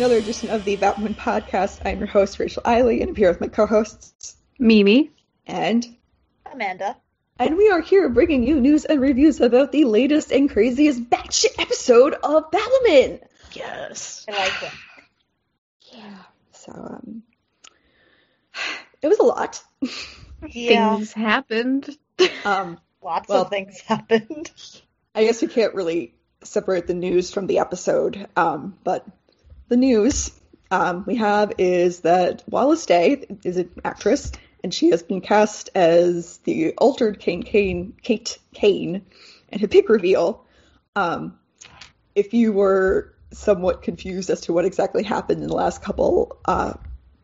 another edition of the Batwoman podcast. I'm your host, Rachel Eiley, and I'm here with my co-hosts, Mimi. and Amanda. and we are here bringing you news and reviews about the latest and craziest batshit episode of Batwoman. Yes. I like it. Yeah. So, um, it was a lot. Yeah, Things happened. Um, lots well- of things happened. I guess we can't really separate the news from the episode, um, but the news um, we have is that Wallis Day is an actress, and she has been cast as the altered Kane Kane Kate Kane and her big reveal. Um, if you were somewhat confused as to what exactly happened in the last couple uh,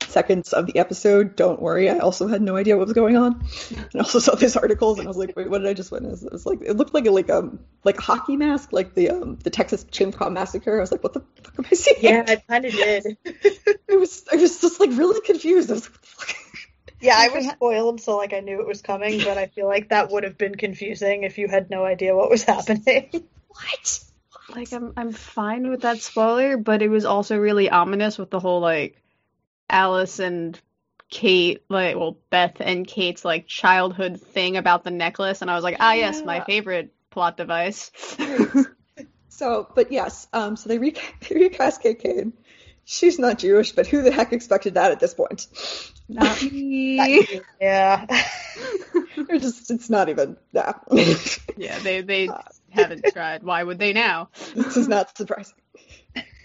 seconds of the episode, don't worry. I also had no idea what was going on, and also saw these articles, and I was like, "Wait, what did I just witness?" It was like it looked like a like um like a hockey mask, like the um the Texas Chainsaw Massacre. I was like, "What the fuck am I seeing?" Yeah, I kind of did. it was I was just like really confused. I was like, "What the fuck?" Yeah, I was spoiled, so like I knew it was coming, but I feel like that would have been confusing if you had no idea what was happening. what? Like I'm I'm fine with that spoiler, but it was also really ominous with the whole like Alice and Kate, like well, Beth and Kate's like childhood thing about the necklace, and I was like, ah yes, my favorite plot device. So, but yes, um, so they, re- they recast Kate Kane. She's not Jewish, but who the heck expected that at this point? Not me. yeah. They're just, it's not even that. yeah, they they haven't tried. Why would they now? this is not surprising.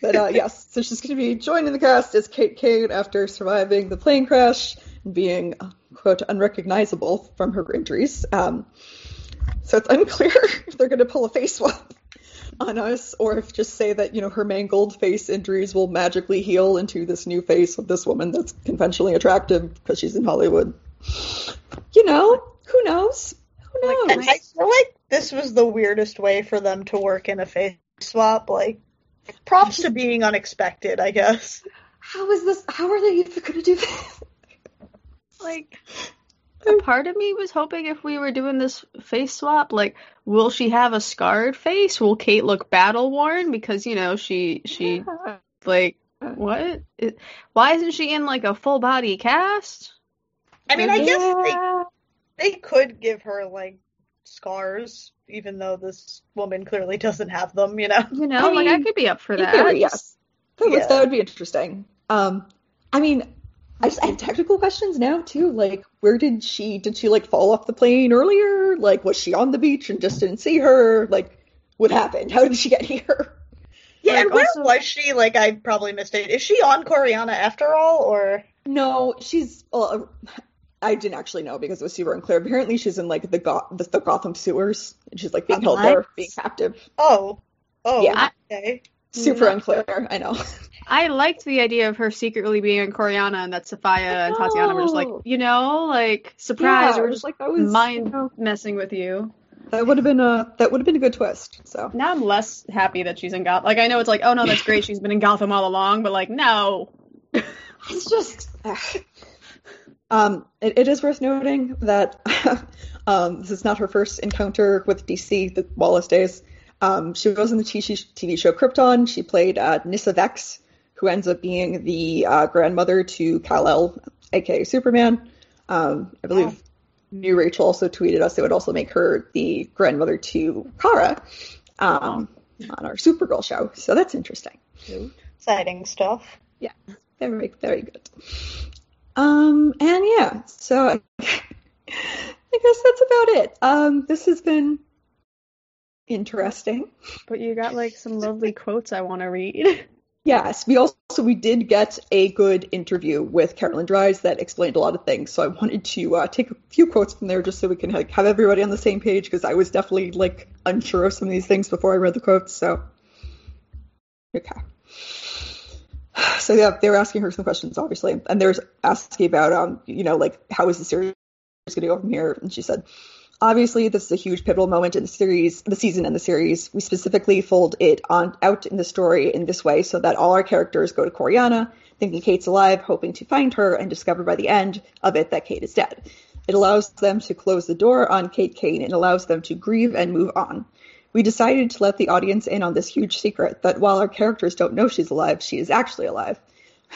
But uh, yes, so she's going to be joining the cast as Kate Kane after surviving the plane crash and being, uh, quote, unrecognizable from her injuries. Um, so it's unclear if they're going to pull a face swap on us or if just say that, you know, her mangled face injuries will magically heal into this new face of this woman that's conventionally attractive because she's in Hollywood. You know, who knows? Who knows? I feel like this was the weirdest way for them to work in a face swap. Like, props to being unexpected, I guess. how is this? How are they even going to do this? Like, a part of me was hoping if we were doing this face swap, like, will she have a scarred face? Will Kate look battle worn because you know she she like what? It- Why isn't she in like a full body cast? I mean, I guess they, they could give her, like, scars, even though this woman clearly doesn't have them, you know? You know, I like I could be up for that. theory, yes. That, was, Yeah. that would be interesting. Um, I mean, I just I have technical questions now too. Like, where did she did she like fall off the plane earlier? Like, was she on the beach and just didn't see her? Like, what happened? How did she get here? Yeah, Like, and where also- was she? Like, I probably missed it. Is she on Coryana after all, or? No, she's. Well, I didn't actually know because it was super unclear. Apparently, she's in like the Go- the, the Gotham sewers, and she's like being held What? there, being captive. Oh. Oh, Yeah. okay. Super No. unclear. I know. I liked the idea of her secretly being in Coryana and that Safiyah and Tatiana were just like, you know, like surprise, Yeah, we're I was just like that was mind messing with you. that would have been a that would have been a good twist. So Now I'm less happy that she's in Gotham. Like I know it's like, oh no, that's great, she's been in Gotham all along, but like no. it's just ugh. Um it, it is worth noting that um this is not her first encounter with dc the wallis days. Um she was in the tv, TV show krypton. She played uh, nyssa vex who ends up being the uh, grandmother to kal-el aka superman. Um i believe Wow. new rachel also tweeted us it would also make her the grandmother to kara um on our supergirl show. So that's interesting. Exciting stuff. Yeah, very, very good. And yeah, so I guess that's about it. Um, this has been interesting. But you got like some lovely quotes I want to read. Yes, we also we did get a good interview with Caroline Dries that explained a lot of things. So I wanted to uh, take a few quotes from there just so we can like have everybody on the same page because I was definitely like unsure of some of these things before I read the quotes. So okay. So yeah, they were asking her some questions, obviously, and there's asking about um, you know, like how is the series going to go from here? And she said, obviously, this is a huge pivotal moment in the series, the season and the series. We specifically fold it on out in the story in this way so that all our characters go to Coryana, thinking Kate's alive, hoping to find her, and discover by the end of it that Kate is dead. It allows them to close the door on Kate Kane and allows them to grieve and move on. We decided to let the audience in on this huge secret that while our characters don't know she's alive, she is actually alive.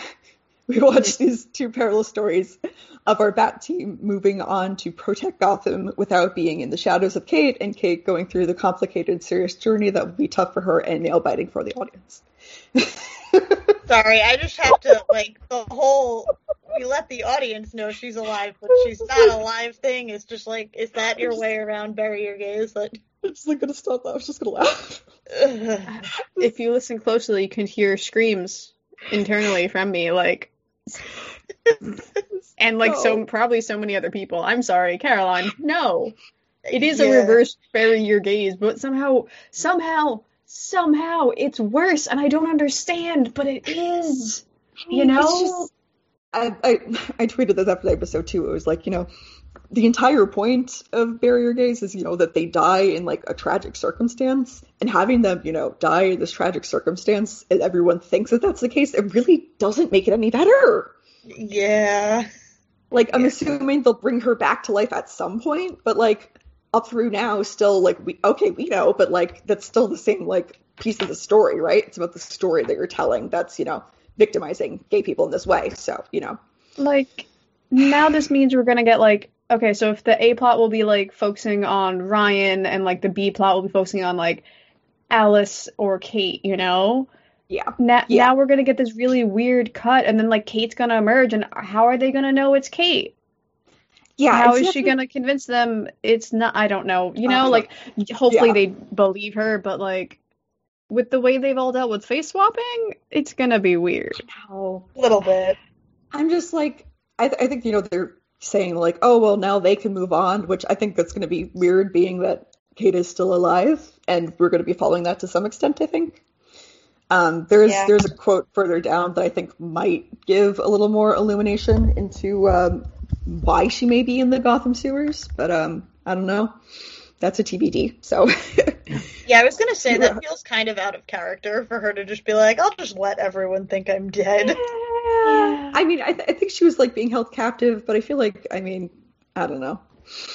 we watched these two parallel stories of our Bat team moving on to protect Gotham without being in the shadows of Kate, and Kate going through the complicated, serious journey that would be tough for her and nail biting for the audience. Sorry, I just have to like the whole we let the audience know she's alive, but she's not alive thing is just like is that your way around bury your gays? I'm just like gonna stop. That. I was just gonna laugh. If you listen closely, you can hear screams internally from me, like, and like so probably so many other people. I'm sorry, Caroline. No, it is a reverse bury your gays, but somehow, somehow, somehow it's worse, and I don't understand, but it is. You It's know, just- I, I I tweeted this after the episode too. It was like, you know, the entire point of bury your gays is, you know, that they die in like a tragic circumstance, and having them, you know, die in this tragic circumstance, and everyone thinks that that's the case. It really doesn't make it any better. Yeah. Like, I'm Yeah. assuming they'll bring her back to life at some point, but like up through now, still like we okay, we know, but like that's still the same like piece of the story, right? It's about the story that you're telling. That's you know victimizing gay people in this way. So you know, like now this means we're gonna get like okay so if the a plot will be like focusing on ryan and like the b plot will be focusing on like alice or kate you know yeah. now, Yeah. now we're gonna get this really weird cut and then like kate's gonna emerge and how are they gonna know it's kate Yeah, how it's is she gonna convince them it's not i don't know you know don't like hopefully Yeah. they believe her but like with the way they've all dealt with face swapping it's gonna be weird Wow. A little bit. I'm just like, I, th- I think you know they're saying like, oh well, now they can move on, which I think that's going to be weird, being that Kate is still alive, and we're going to be following that to some extent. I think. Um, there's Yeah. there's a quote further down that I think might give a little more illumination into um, why she may be in the Gotham sewers, but um, I don't know. That's a TBD. So Yeah, I was gonna say that feels kind of out of character for her to just be like, I'll just let everyone think I'm dead. I mean, I, th- I think she was like being held captive, but I feel like, I mean, I don't know.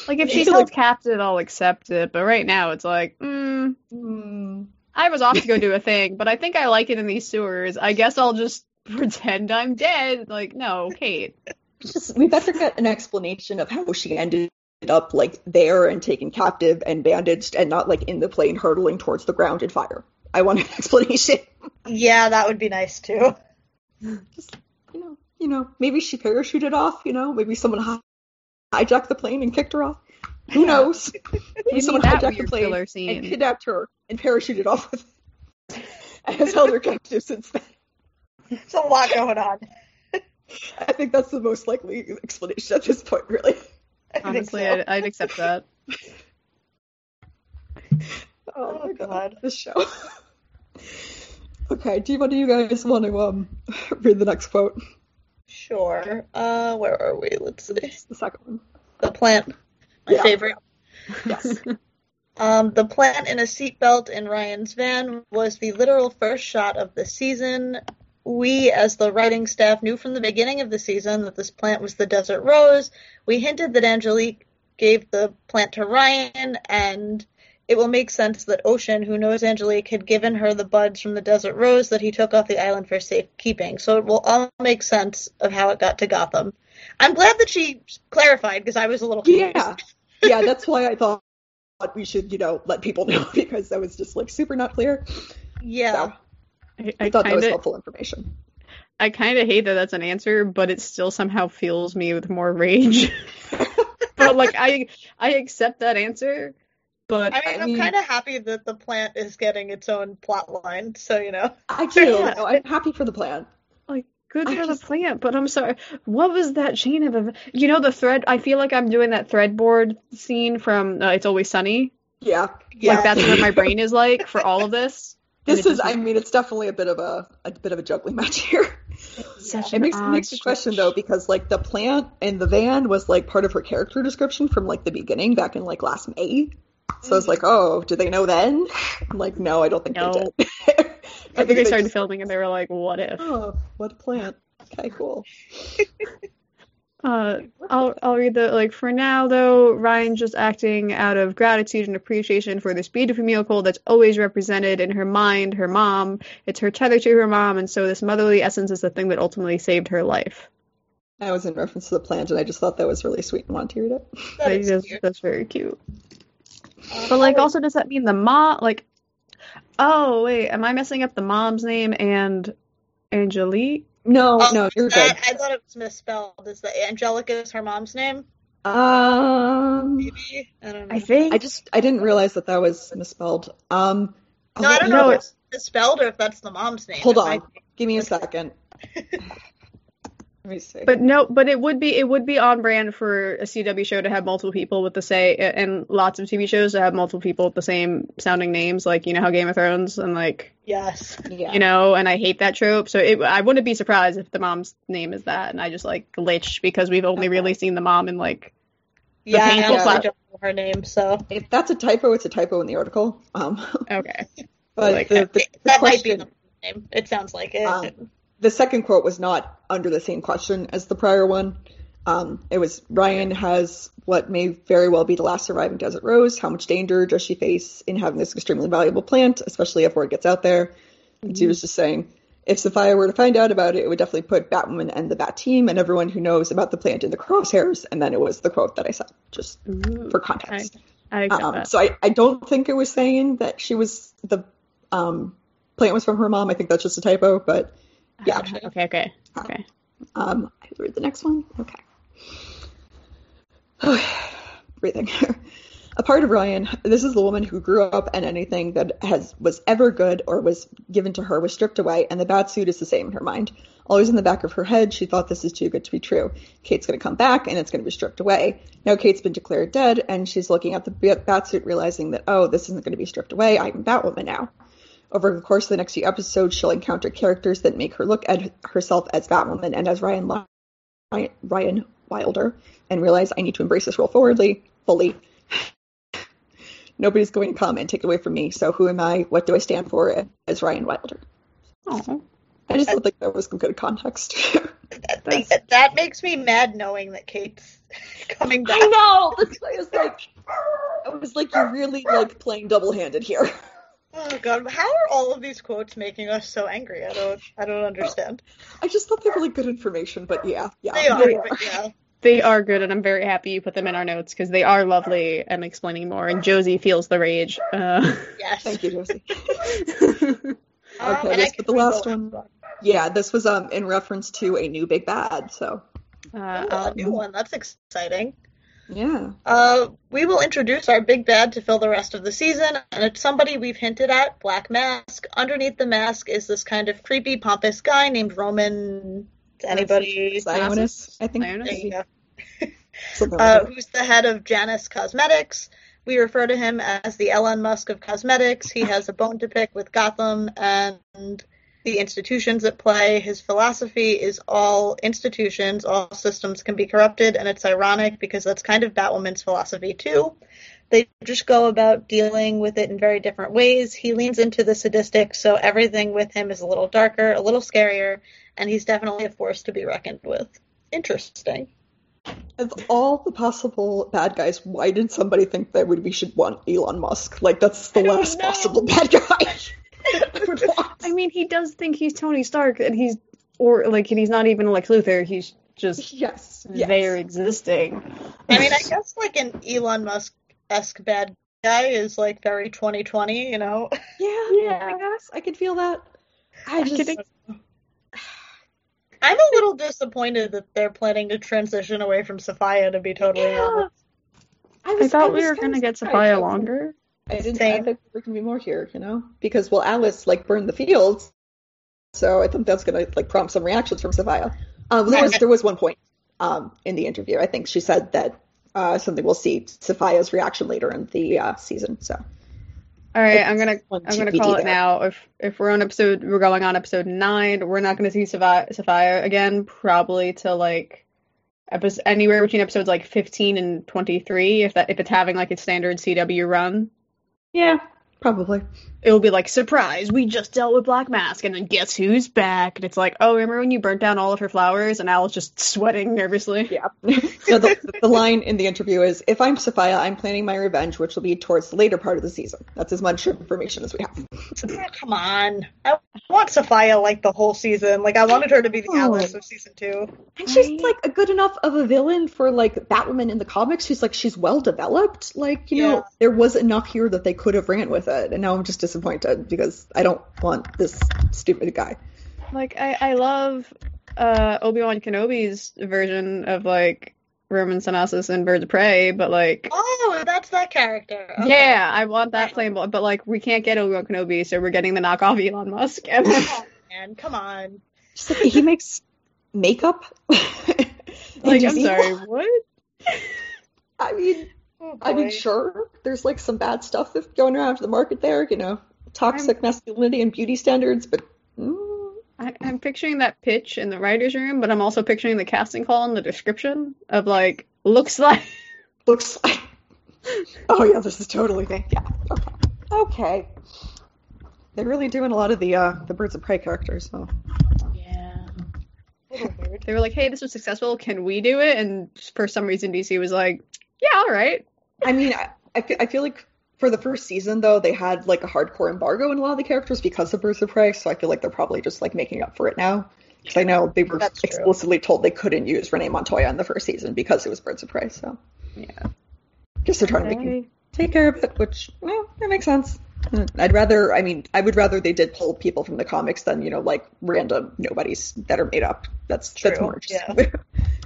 Like if she's held like- captive, I'll accept it. But right now, it's like, mm, Hmm. I was off to go do a thing, but I think I like it in these sewers. I guess I'll just pretend I'm dead. Like, no, Kate. just we better get an explanation of how she ended up like there and taken captive and bandaged and not like in the plane hurtling towards the ground in fire. I want an explanation. yeah, that would be nice too. Just you know, maybe she parachuted off. You know, maybe someone hi- hijacked the plane and kicked her off. Who Yeah. knows? Maybe someone hijacked the plane filler and kidnapped her and parachuted off with it. and has held her captive since then. There's a lot going on. I think that's the most likely explanation at this point, really. I Honestly, so. I'd, I'd accept that. Oh, Oh, my god, God. this show. okay, do you want do you guys want to um read the next quote? Sure. Uh, where are we? Let's see. It's the second one. The plant. My Yeah. favorite. Yes. Um, the plant in a seatbelt in Ryan's van was the literal first shot of the season. We, as the writing staff, knew from the beginning of the season that this plant was the Desert Rose. We hinted that Angelique gave the plant to Ryan, and it will make sense that Ocean, who knows Angelique, had given her the buds from the Desert Rose that he took off the island for safekeeping. So it will all make sense of how it got to Gotham. I'm glad that she clarified because I was a little confused. Yeah. Yeah, that's why I thought we should, you know, let people know because that was just like super not clear. Yeah. So I, I I thought that was helpful information. I kind of hate that that's an answer, but it still somehow fills me with more rage. but like, I, I accept that answer. But I mean, I I'm kind of happy that the plant is getting its own plot line, so you know. I do. Yeah. No, I'm happy for the plant. like, good I for just- the plant. But I'm sorry. What was that chain of events? You know, the thread. I feel like I'm doing that threadboard scene from uh, It's Always Sunny. Yeah. Yeah. Like that's what my brain is like for all of this. This is. I mean, it's definitely a bit of a a bit of a juggling match here. Such It makes it makes you question though, because like the plant and the van was like part of her character description from like the beginning back in like last May. So I was like, oh, did they know then? I'm like, no, I don't think No. they did. I think they started just- filming and they were like, "What if?" Oh, what plant. Okay, cool. Uh, I'll I'll read the like for now though. Ryan's just acting out of gratitude and appreciation for this beautiful miracle that's always represented in her mind, her mom. It's her tether to her mom, and so this motherly essence is the thing that ultimately saved her life. I was in reference to the plant, and I just thought that was really sweet and wanted to read it. That is that's, that's very cute. Um, But like, oh, also, does that mean the mom? Like, oh wait, am I messing up the mom's name and Angelique? No, oh, no, you're good. I thought it was misspelled. Is that Angelica is her mom's name? Um, Maybe I don't know. I think. I just I didn't realize that that was misspelled. Um, No, I don't No, know if it's- it's misspelled or if that's the mom's name. Hold on. might. Give me a second. Let me see. But no, but it would be it would be on brand for a CW show to have multiple people with the say and lots of TV shows to have multiple people with the same sounding names, like you know how Game of Thrones and like Yes. yeah. you know, and I hate that trope. So it, I wouldn't be surprised if the mom's name is that, and I just like glitch because we've only Okay. really seen the mom in like Yeah, I painful also plot. don't know her name, so If that's a typo, it's a typo in the article. Um, okay, but Like, the, the, the that might be the name. It sounds like it. Um, the second quote was not under the same question as the prior one. Um, it was Ryan has what may very well be the last surviving desert rose. How much danger does she face in having this extremely valuable plant, especially if word gets out there? And she was just saying, if Safiyah were to find out about it, it would definitely put Batwoman and the Bat team and everyone who knows about the plant in the crosshairs. And then it was the quote that I said, just Ooh, for context. I Um, so I, I don't think it was saying that she was the um, plant was from her mom. I think that's just a typo, but yeah. Gotcha. Okay, okay, okay. Um, I read the next one. Okay. Breathing. a part of Ryan, this is the woman who grew up and anything that has was ever good or was given to her was stripped away, and the bat suit is the same in her mind. Always in the back of her head, she thought this is too good to be true. Kate's going to come back and it's going to be stripped away. Now Kate's been declared dead, and she's looking at the bat suit, realizing that oh, this isn't going to be stripped away. I'm Batwoman now. Over the course of the next few episodes, she'll encounter characters that make her look at herself as Batwoman and as Ryan Li- Ryan Wilder, and realize I need to embrace this role forwardly, fully. Nobody's going to come and take it away from me. So who am I? What do I stand for as Ryan Wilder? Oh, I just don't think that was some good context. That, that, that makes me mad knowing that Kate's coming back. I know. That's why I was like, I was like, you're really like playing double-handed here. Oh god, how are all of these quotes making us so angry? I don't I don't understand. I just thought they were like good information, but yeah, yeah, They are, they but yeah. they are good, and I'm very happy you put them in our notes because they are lovely and explaining more. And Josie feels the rage. Uh, Yes. Thank you, Josie. Um, Okay, and let's put the last go one. on. Yeah, this was um in reference to a new big bad. So uh, Ooh, a um, new one. That's exciting. Yeah, Uh, we will introduce our big bad to fill the rest of the season, and it's somebody we've hinted at, Black Mask. Underneath the mask is this kind of creepy, pompous guy named Roman. Anybody? Sionis, I think. Sionis? There you go. Something like Uh, who's the head of Janus Cosmetics. We refer to him as the Elon Musk of cosmetics. He has a bone to pick with Gotham and the institutions at play. His philosophy is all institutions, all systems can be corrupted, and it's ironic because that's kind of Batwoman's philosophy too. They just go about dealing with it in very different ways. He leans into the sadistic, so everything with him is a little darker, a little scarier, and he's definitely a force to be reckoned with. Interesting. Of all the possible bad guys, why did somebody think that we should want Elon Musk? Like that's the last know. possible bad guy. I would want. I mean, he does think he's Tony Stark, and he's or like, and he's not even Lex Luthor. He's just Yes, yes. there existing. I mean, I guess like an Elon Musk esque bad guy is like very 2020, you know? Yeah, Yeah. I guess I could feel that. I I just, could- I'm a little disappointed that they're planning to transition away from Safiyah, to be totally Yeah. honest. I, was, I thought was we were gonna get surprised. Safiyah longer. I didn't. I Same. think there can be more here, you know, because well, Alice like burned the fields, so I think that's gonna like prompt some reactions from Safiyah. Um, there was there was one point um in the interview. I think she said that uh something we'll see Safiyah's reaction later in the uh, season. So All right, I'm gonna I'm gonna call it now. If if we're on episode, we're going on episode nine. We're not gonna see Safiyah, again, probably till like episode anywhere between episodes like 15 and 23. If that if it's having like a standard CW run. Yeah, Probably. It'll be like, surprise, we just dealt with Black Mask, and then guess who's back? And it's like, oh, remember when you burnt down all of her flowers? And Al's just sweating nervously. Yeah. so the, the line in the interview is If I'm Safiyah, I'm planning my revenge, which will be towards the later part of the season. That's as much information as we have. Oh, come on. I want Safiyah like the whole season. Like, I wanted her to be the Oh. Alice of season two. And she's like a good enough of a villain for like Batwoman in the comics. She's like she's well developed. Like, you know, there was enough here that they could have ran with it. And now I'm just disappointed because I don't want this stupid guy. Like, I, I love uh, Obi Wan Kenobi's version of, like, Roman Thanasis and Birds of Prey, but, like, Oh, that's that character. Okay. yeah, I want that Right. playing, but, but, like, we can't get Obi Wan Kenobi, so we're getting the knockoff Elon Musk. And then, Oh, man, come on. Just like he makes makeup. like, I'm sorry, what? I mean, Oh, I mean, sure, there's like some bad stuff that's going around the market there, you know, toxic masculinity and beauty standards, but mm, I, I'm picturing that pitch in the writer's room, but I'm also picturing the casting call in the description of, like, looks like. looks like. Oh yeah, this is totally thing. Yeah. Okay. Okay. They're really doing a lot of the uh the Birds of Prey characters. So. Yeah. A little weird. They were like, hey, this was successful. Can we do it? And for some reason, DC was like, yeah, all right. I mean, I, I feel I feel like for the first season though, they had like a hardcore embargo on a lot of the characters because of Birds of Prey. So I feel like they're probably just like making up for it now. Because I know they were That's true. explicitly told they couldn't use Renee Montoya in the first season because it was Birds of Prey. So Yeah. just they're trying to make you take care of it, which well, that makes sense. Mm, I'd rather, I mean, I would rather they did pull people from the comics than you know like random nobodies that are made up. That's that's True, more interesting.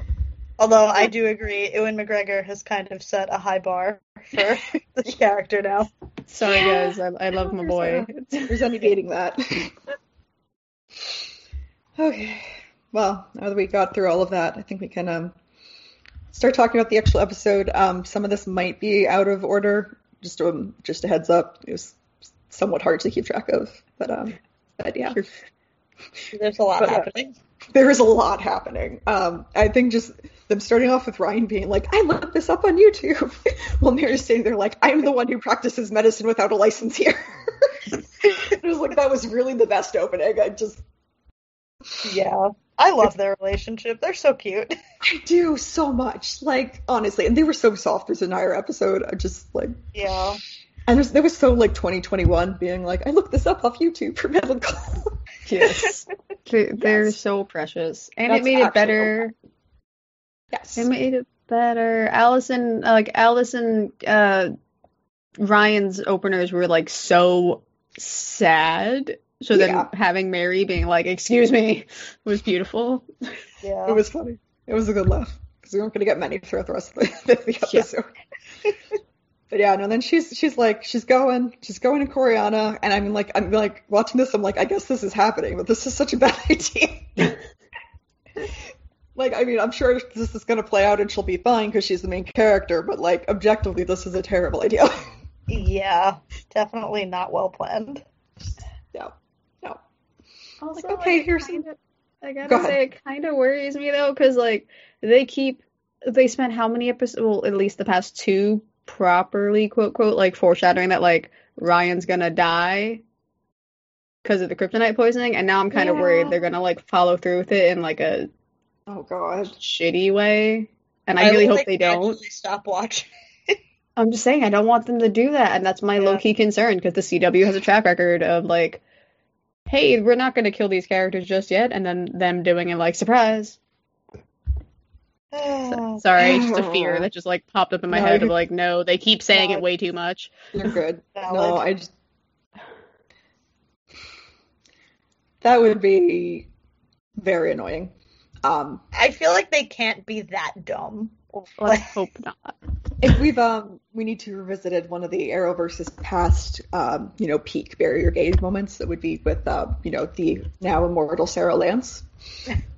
Although I do agree, Ewan McGregor has kind of set a high bar for the character now. Sorry, guys. I, I love my boy. There's any dating that. okay. Well, now that we got through all of that, I think we can um, start talking about the actual episode. Um, some of this might be out of order. Just um, just a heads up. It was somewhat hard to keep track of, but um, but yeah. There's a lot But, uh, happening. there is a lot happening. Um, I think just them starting off with Ryan being like, I looked this up on YouTube, while Mary's sitting there like, I'm the one who practices medicine without a license here. it was like that was really the best opening. I just Yeah. I love their relationship. They're so cute. I do so much. Like honestly, and they were so soft. There's an entire episode. I just like, Yeah. and there's, there was so like 2021 being like, I looked this up off YouTube for medical. Yes. They- They're Yes. so precious. And That's it made it actually better. Yes. It made it better. Allison, uh, like Allison, uh, Ryan's openers were like so sad. So then Yeah. having Mary being like, "Excuse me," was beautiful. Yeah. It was funny. It was a good laugh because we weren't going to get many throughout the rest of the, the Yeah. episode. but yeah, no. Then she's she's like she's going she's going to Coryana, and I'm like I'm like watching this. I'm like I guess this is happening, but this is such a bad idea. Like I mean, I'm sure this is going to play out and she'll be fine because she's the main character. But like objectively, this is a terrible idea. Yeah. Definitely not well planned. no, no. Also, Like, okay, like, here's kinda, I gotta ahead. say, it kind of worries me though, because like they keep they spent how many episodes? Well, at least the past two properly quote quote like foreshadowing that like Ryan's gonna die because of the kryptonite poisoning, and now I'm kind of Yeah. worried they're gonna like follow through with it in like a Oh god. shitty way, and I, really hope like, they don't. Stop watching. I'm just saying I don't want them to do that, and that's my Yeah. low key concern because the CW has a track record of like, hey, we're not gonna kill these characters just yet, and then them doing it like surprise. Oh, Sorry, it's just a fear that just like popped up in my No, head of like, no, they keep saying No, it way too much. You're good. No, I just that would be very annoying. Um, I feel like they can't be that dumb. Let's hope not. if we've um, we need to revisit one of the Arrowverse's past, um, you know, peak bury your gays moments. That would be with, uh, you know, the now immortal Sara Lance,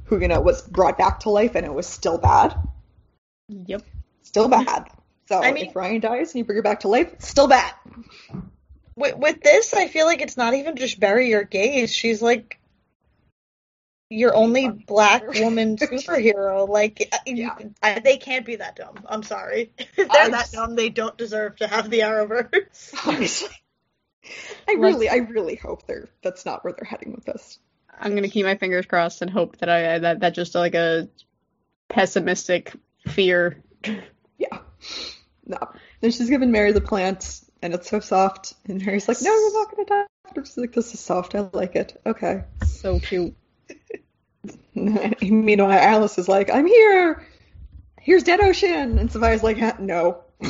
who you know was brought back to life, and it was still bad, Yep. still bad. So I mean- if Ryan dies and you bring her back to life, still bad. With, with this, I feel like it's not even just bury your gays. She's like your only black woman superhero. Like, uh, you- Yeah. I, they can't be that dumb. I'm sorry. If they're that dumb, they don't deserve to have the Arrowverse. Honestly. I really, I really hope they're that's not where they're heading with this. I'm gonna keep my fingers crossed and hope that I that that just like a pessimistic fear. Yeah. No. Then she's giving Mary the plant, and it's so soft. And Mary's like, "No, you're not gonna die." She's like, "This is soft. I like it. Okay." So cute. Meanwhile, Alice is like, "I'm here. Here's Dead Ocean," and Safiyah's like, "No."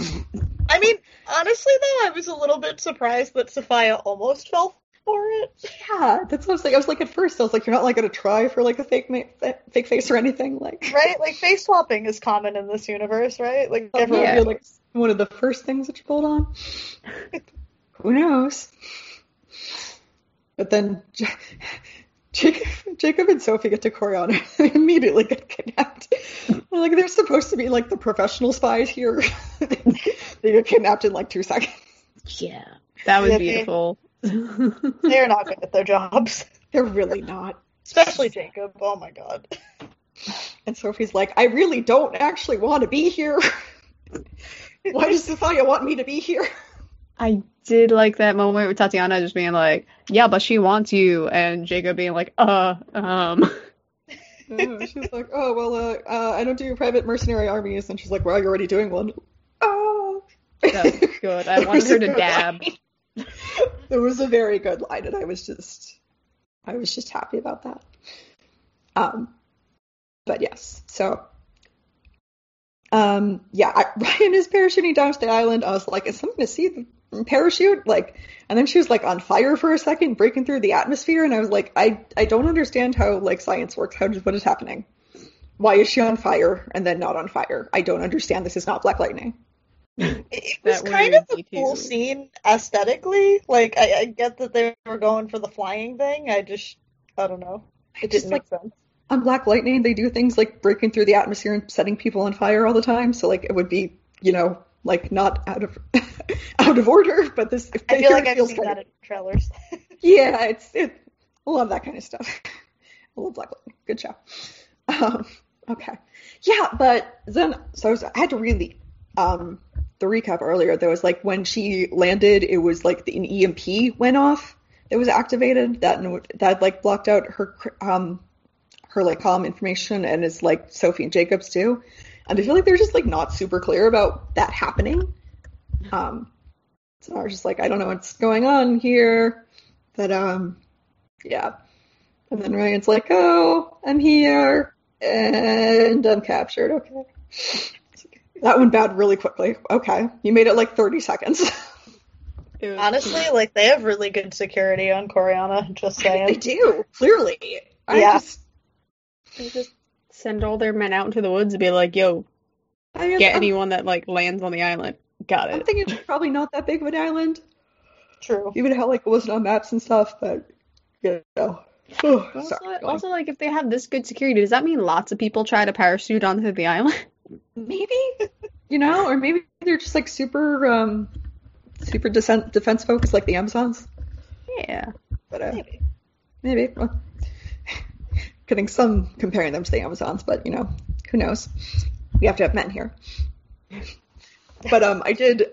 I mean, honestly though, I was a little bit surprised that Safiyah almost fell for it. Yeah, that's what I was like. I was like, at first, I was like, "You're not like gonna try for like a fake ma- fake face or anything, like." Right? Like face swapping is common in this universe, right? Like Oh, everyone yeah, like one of the first things that you pulled on. Who knows? But then Jacob, Jacob and Sophie get to Coryana and immediately get kidnapped. Like they're supposed to be like the professional spies here. they get kidnapped in like two seconds. Yeah. That was Yeah, they- beautiful. they're not good at their jobs. They're really not. Especially Jacob. Oh my god. And Sophie's like, I really don't actually want to be here. Why does Safiyah want me to be here? I did like that moment with Tatiana just being like, "Yeah, but she wants you," and Jacob being like, "Uh, um." Uh, she's like, oh well, uh, uh, I don't do private mercenary armies, and she's like, well, you're already doing one. Oh, That was good. I wanted her to dab. line. It was a very good line, and I was just, I was just happy about that. Um, but yes, so, um, yeah, I, Ryan is parachuting down to the island. I was like, is someone gonna see the parachute? Like, and then she was like on fire for a second, breaking through the atmosphere, and I was like, I, I don't understand how like science works. How does what is happening? Why is she on fire and then not on fire? I don't understand. This is not Black Lightning. It was kind of a cool too. scene aesthetically. Like I, I get that they were going for the flying thing. I just I don't know. It just didn't make sense. on Black Lightning, they do things like breaking through the atmosphere and setting people on fire all the time. So like it would be, you know, like not out of out of order, but this. I feel like I've feels seen kind that of- in trailers. Yeah, it's it. I love that kind of stuff. I love Black Lightning. Good show. Um, okay, yeah, but then so I, was, I had to really um the recap earlier. There was like when she landed, it was like the, an EMP went off. It was activated that that like blocked out her um her like comm information and it's like Sophie and Jacobs too. And I feel like they're just like not super clear about that happening. Um, so I was just like, I don't know what's going on here. But um, yeah. And then Ryan's like, "Oh, I'm here and I'm captured." Okay. That went bad really quickly. Okay, you made it like 30 seconds. Honestly, like they have really good security on Coryana. Just saying, they do clearly. I Yeah. just, just send all their men out into the woods and be like, "Yo, I mean, get I'm, anyone that like lands on the island." Got it. I'm thinking it's probably not that big of an island, True. even how like it wasn't on maps and stuff. But you know, oh, Also, sorry. also, like if they have this good security, does that mean lots of people try to parachute onto the island? maybe you know, or maybe they're just like super, um, super defense defense focused, like the Amazons. Yeah. But uh, Maybe. maybe. Well, getting some comparing them to the Amazons, but you know, who knows? We have to have men here. But um, I did,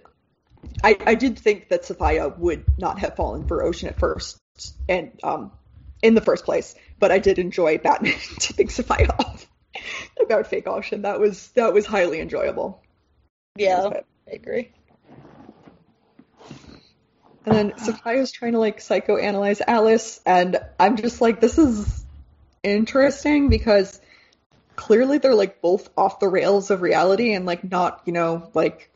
I I did think that Safiyah would not have fallen for Ocean at first, and um, in the first place. But I did enjoy Batman tipping Safiyah off about fake Ocean. That was that was highly enjoyable. Yeah, I agree. And then Safiyah's trying to like psychoanalyze Alice, and I'm just like, this is interesting because clearly they're like both off the rails of reality and like not, you know, like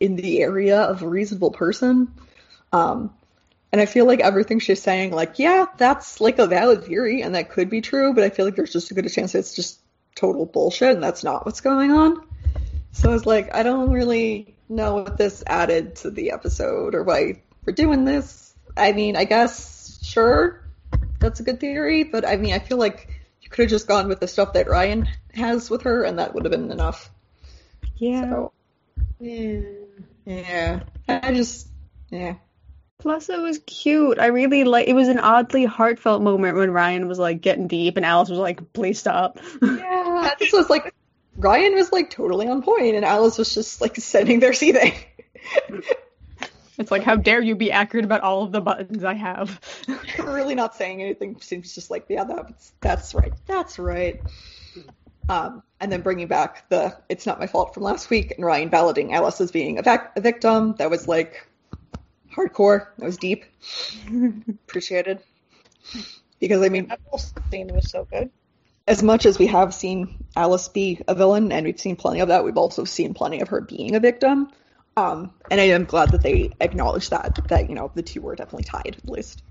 in the area of a reasonable person. Um, and I feel like everything she's saying, like, yeah, that's like a valid theory and that could be true, but I feel like there's just a good chance it's just total bullshit and that's not what's going on. So I was like, I don't really know what this added to the episode or why we're doing this. I mean, I guess, sure, that's a good theory, but I mean, I feel like you could have just gone with the stuff that Ryan has with her and that would have been enough. Yeah. So, Yeah. yeah. I just, yeah. Plus, it was cute. I really like. It was an oddly heartfelt moment when Ryan was like getting deep, and Alice was like, "Please stop." Yeah, this was like, Ryan was like totally on point and Alice was just like sitting there seething. It's like, how dare you be accurate about all of the buttons I have? really not saying anything. Seems just like, yeah, that's that's right. That's right. Um, and then bringing back the "it's not my fault" from last week, and Ryan validating Alice as being a, vac- a victim. That was like hardcore. That was deep. Appreciated. Because I mean, That whole scene was so good. as much as we have seen Alice be a villain, and we've seen plenty of that, we've also seen plenty of her being a victim. Um, and I am glad that they acknowledged that that you know the two were definitely tied at least.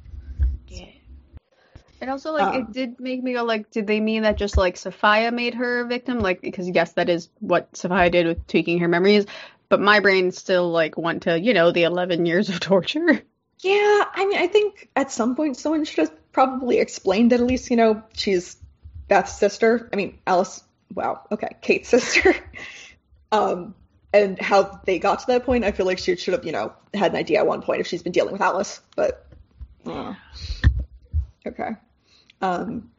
And also, like, Um, it did make me go, like, did they mean that just, like, Safiyah made her a victim? Like, because, yes, that is what Safiyah did with tweaking her memories. But my brain still, like, went to, you know, the 11 years of torture. Yeah, I mean, I think at some point someone should have probably explained that at least, you know, she's Beth's sister. I mean, Alice, wow, okay, Kate's sister. um, and how they got to that point, I feel like she should have, you know, had an idea at one point if she's been dealing with Alice, but. uh, okay. Um,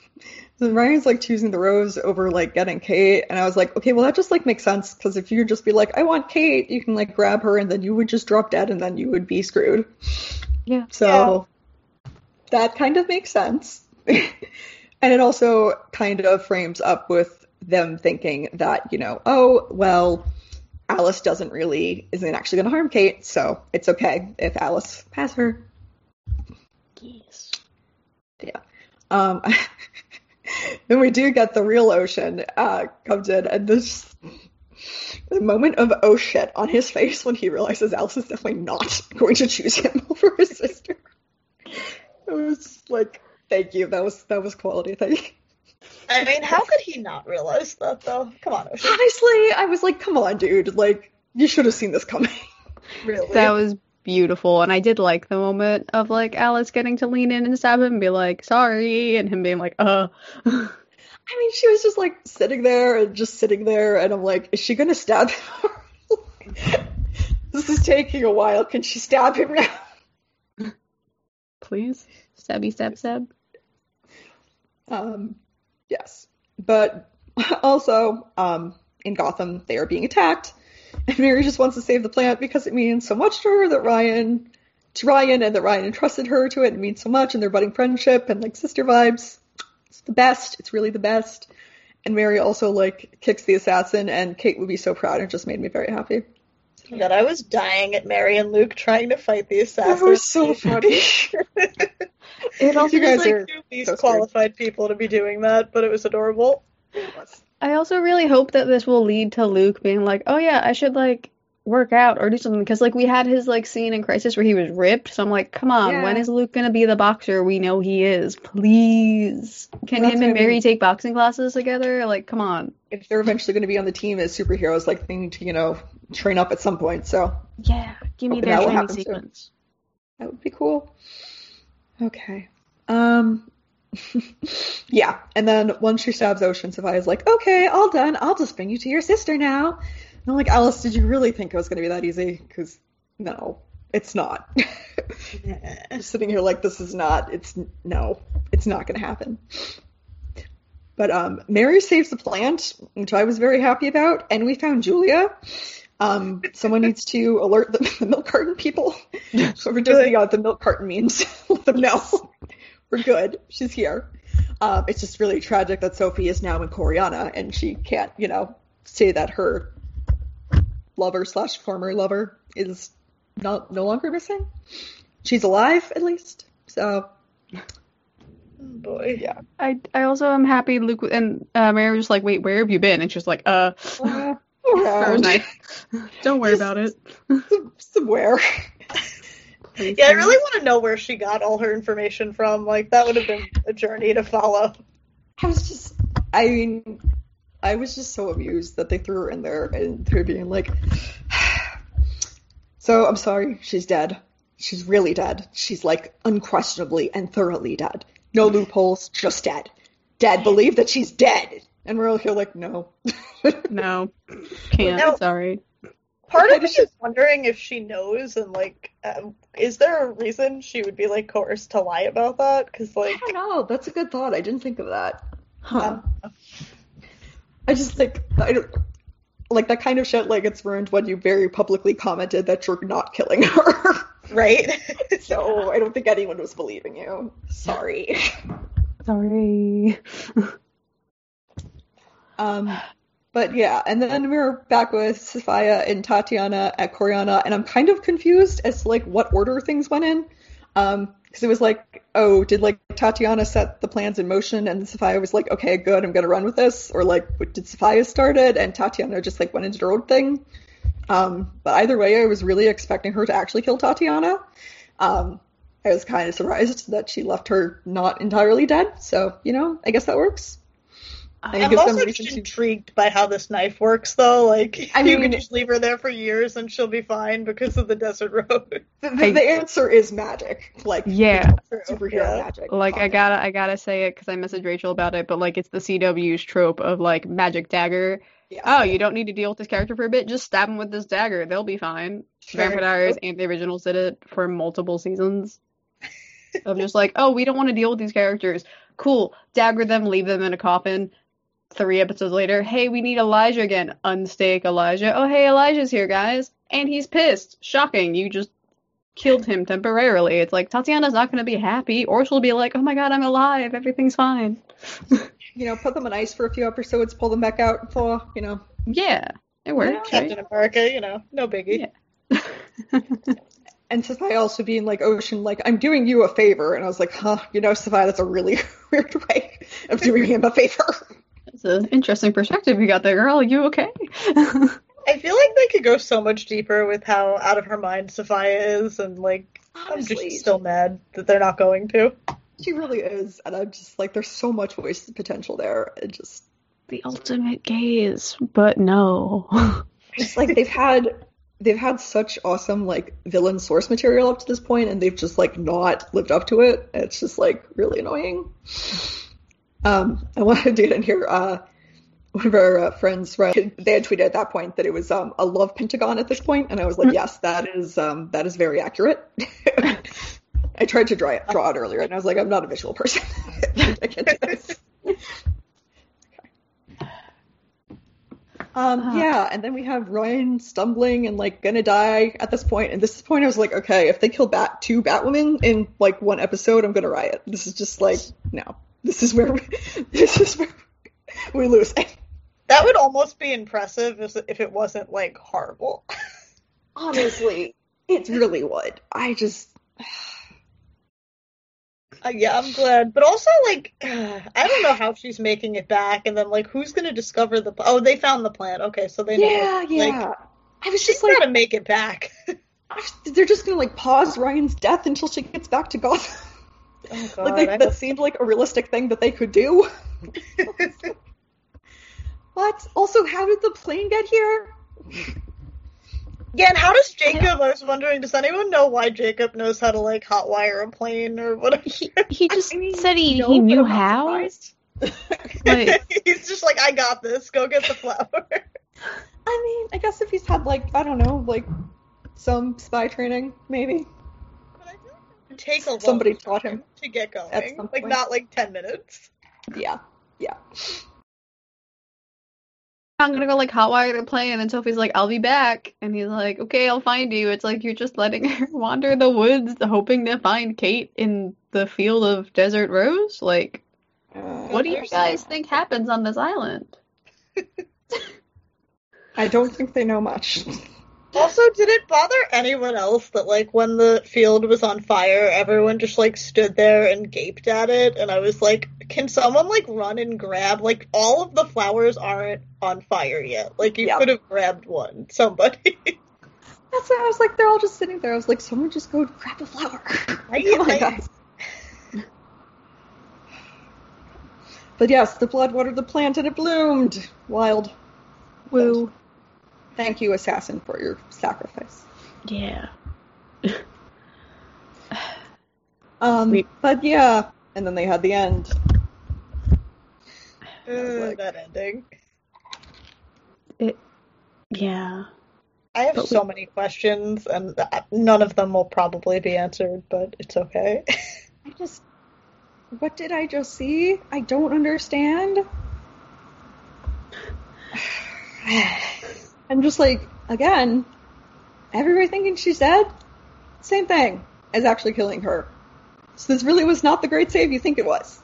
so Ryan's like choosing the rose over like getting Kate, and I was like, okay, well that just like makes sense because if you just be like, I want Kate, you can like grab her, and then you would just drop dead, and then you would be screwed. Yeah. So that kind of makes sense. and it also kind of frames up with them thinking that, you know, oh, well, Alice doesn't really, isn't actually going to harm Kate, so it's okay if Alice has her. Yes. Yeah. Um, then we do get the real Ocean uh, comes in, and this the moment of oh shit on his face when he realizes Alice is definitely not going to choose him over his sister. It was like, thank you. That was that was quality. Thank you. I mean, how could he not realize that though? Come on, Ocean. Honestly, I was like, come on, dude. Like, you should have seen this coming. Really? That was beautiful. And I did like the moment of, like, Alice getting to lean in and stab him and be like, sorry. And him being like, uh. I mean, she was just like sitting there and just sitting there, and I'm like, is she gonna stab him? this is taking a while. Can she stab him now? Please. Stabby, stab, stab. Um, yes, but also, um, in Gotham, they are being attacked, and Mary just wants to save the plant because it means so much to her that Ryan, to Ryan, and that Ryan entrusted her to it. It means so much, and their budding friendship and like sister vibes. It's the best. It's really the best. And Mary also like kicks the assassin, and Kate would be so proud. It just made me very happy. That I was dying at Mary and Luke trying to fight the That assassin. was so funny. It also You guys like, are These so qualified people to be doing that, but it was adorable. I also really hope that this will lead to Luke being like, "Oh yeah, I should like work out or do something." Because like we had his like scene in Crisis where he was ripped, so I'm like, "Come on, Yeah. when is Luke gonna be the boxer we know he is? Please, can Well, him and I mean. Mary take boxing classes together? Like, come on." if they're eventually going to be on the team as superheroes, like they need to, you know, train up at some point. So Yeah, give me their that training happen soon. sequence. That would be cool. Okay. Um Yeah. And then once she stabs Ocean, Safiyah's like, Okay, all done. I'll just bring you to your sister now. I'm like, Alice, did you really think it was gonna be that easy? Because no, it's not. I'm sitting here like this is not it's no, it's not gonna happen. But um Mary saves the plant, which I was very happy about, and we found Julia. Um, someone needs to alert the, the milk carton people. Whoever does the, uh, the milk carton means, let them know. We're good. She's here. Um, it's just really tragic that Sophie is now in Coryana and she can't, you know, say that her lover slash former lover is not no longer missing. She's alive at least. So Oh, boy. yeah. I I also am happy Luke and uh, Mary was just like, "Wait, where have you been?" And she's like, "Uh." Uh, That nice. Don't worry about it. somewhere. Yeah, I really want to know where she got all her information from. Like, that would have been a journey to follow. I was just, I mean, I was just so amused that they threw her in there and they're being like, so I'm sorry, she's dead. She's really dead. She's like unquestionably and thoroughly dead. No loopholes, just dead. Dead. Believe that she's dead. And we're all here like, no. No, can't. No. Sorry. Part of me does is wondering if she knows, and like, um, is there a reason she would be like coerced to lie about that? Because like, I don't know. That's a good thought. I didn't think of that. Huh. um, I just think I don't. like that kind of shit like it's ruined when you very publicly commented that you're not killing her. Right? so I don't think anyone was believing you. Sorry. Sorry. Um, but yeah, and then we are back with Safiyah and Tatiana at Coryana, and I'm kind of confused as to like what order things went in. Um, because it was like, oh, did like Tatiana set the plans in motion, and Safiyah was like, okay, good, I'm gonna run with this, or like, did Safiyah start it, and Tatiana just like went into her own thing. Um, but either way, I was really expecting her to actually kill Tatiana. Um, I was kind of surprised that she left her not entirely dead. So you know, I guess that works. And I'm also just to- intrigued by how this knife works, though. Like, I you can just leave her there for years and she'll be fine because of the desert road. The, the, the answer is magic, like Yeah. superhero Yeah. magic. Like I gotta, I gotta say it because I messaged Rachel about it, but like it's the CW's trope of like magic dagger. Yeah. Oh, you don't need to deal with this character for a bit. Just stab him with this dagger. They'll be fine. Vampire Diaries and the originals did it for multiple seasons. of just like, oh, we don't want to deal with these characters. Cool. Dagger them, leave them in a coffin. Three episodes later, hey, we need Elijah again. Unstake Elijah. Oh, hey, Elijah's here, guys. And he's pissed. Shocking. You just killed him temporarily. It's like Tatiana's not going to be happy, or she'll be like, oh my god, I'm alive. Everything's fine. You know, put them on ice for a few episodes, pull them back out for, you know. Yeah, it works, right? Captain America, you know, no biggie. Yeah. And Safiyah also being like, Ocean, like, I'm doing you a favor. And I was like, huh, you know, Safiyah, that's a really weird way of doing him a favor. It's an interesting perspective you got there, girl. Are You okay? I feel like they could go so much deeper with how out of her mind Safiyah is, and like, I'm Honestly. just still mad that they're not going to. She really is. And I'm just like, there's so much wasted potential there. It just, the ultimate gaze, but no. it's like they've had. They've had such awesome like villain source material up to this point, and they've just like not lived up to it. It's just like really annoying. Um, I wanted to get in here. Uh, one of our uh, friends, right, they had tweeted at that point that it was um, a love pentagon at this point, and I was like, yes, that is um, that is very accurate. I tried to draw it, draw it earlier, and I was like, I'm not a visual person. I can't do this. Um, yeah, and then we have Ryan stumbling and like gonna die at this point. And this point, I was like, okay, if they kill Bat two Batwomen in like one episode, I'm gonna riot. This is just like no. This is where we, this is where we lose. That would almost be impressive if, if it wasn't like horrible. Honestly, it really would. I just Uh, yeah, I'm glad. But also, like, I don't know how she's making it back, and then, like, who's gonna discover the. Oh, they found the plant. Okay, so they know. yeah, Like, yeah. I was just like, gotta make it back. they're just gonna like pause Ryan's death until she gets back to Gotham. Oh, God, like they, that seemed like a realistic thing that they could do. What? Also, how did the plane get here? yeah, and how does Jacob? I was wondering, does anyone know why Jacob knows how to like hotwire a plane or whatever? He just I mean, said he, no, he knew how. Like, He's just like, I got this. Go get the flower. I mean, I guess if he's had like I don't know, like some spy training, maybe. But I feel like it would take a long Somebody taught him. to get At going. some Like point. not like ten minutes. Yeah, yeah. I'm gonna go like hotwire the plane, and then Sophie's like, "I'll be back," and he's like, "Okay, I'll find you." It's like you're just letting her wander the woods, hoping to find Kate in the field of Desert Rose. Like, Uh, what do you guys think happens on this island? I don't think they know much. Also, did it bother anyone else that like when the field was on fire, everyone just like stood there and gaped at it? And I was like, can someone like run and grab? Like all of the flowers aren't on fire yet. Like you Yeah. could have grabbed one. Somebody. That's why I was like, they're all just sitting there. I was like, someone just go grab a flower. Right? Come on, Like- guys. But yes, the blood watered the plant and it bloomed. Wild. Woo. Thank you, assassin, for your sacrifice. Yeah. Um, Sweet. but yeah, and then they had the end. Ooh, like- that ending. It, Yeah. I have But we- so many questions, and uh, none of them will probably be answered, but it's okay. I just, what did I just see? I don't understand. I'm just like, again, everybody thinking she's dead. Same thing as actually killing her. So this really was not the great save you think it was.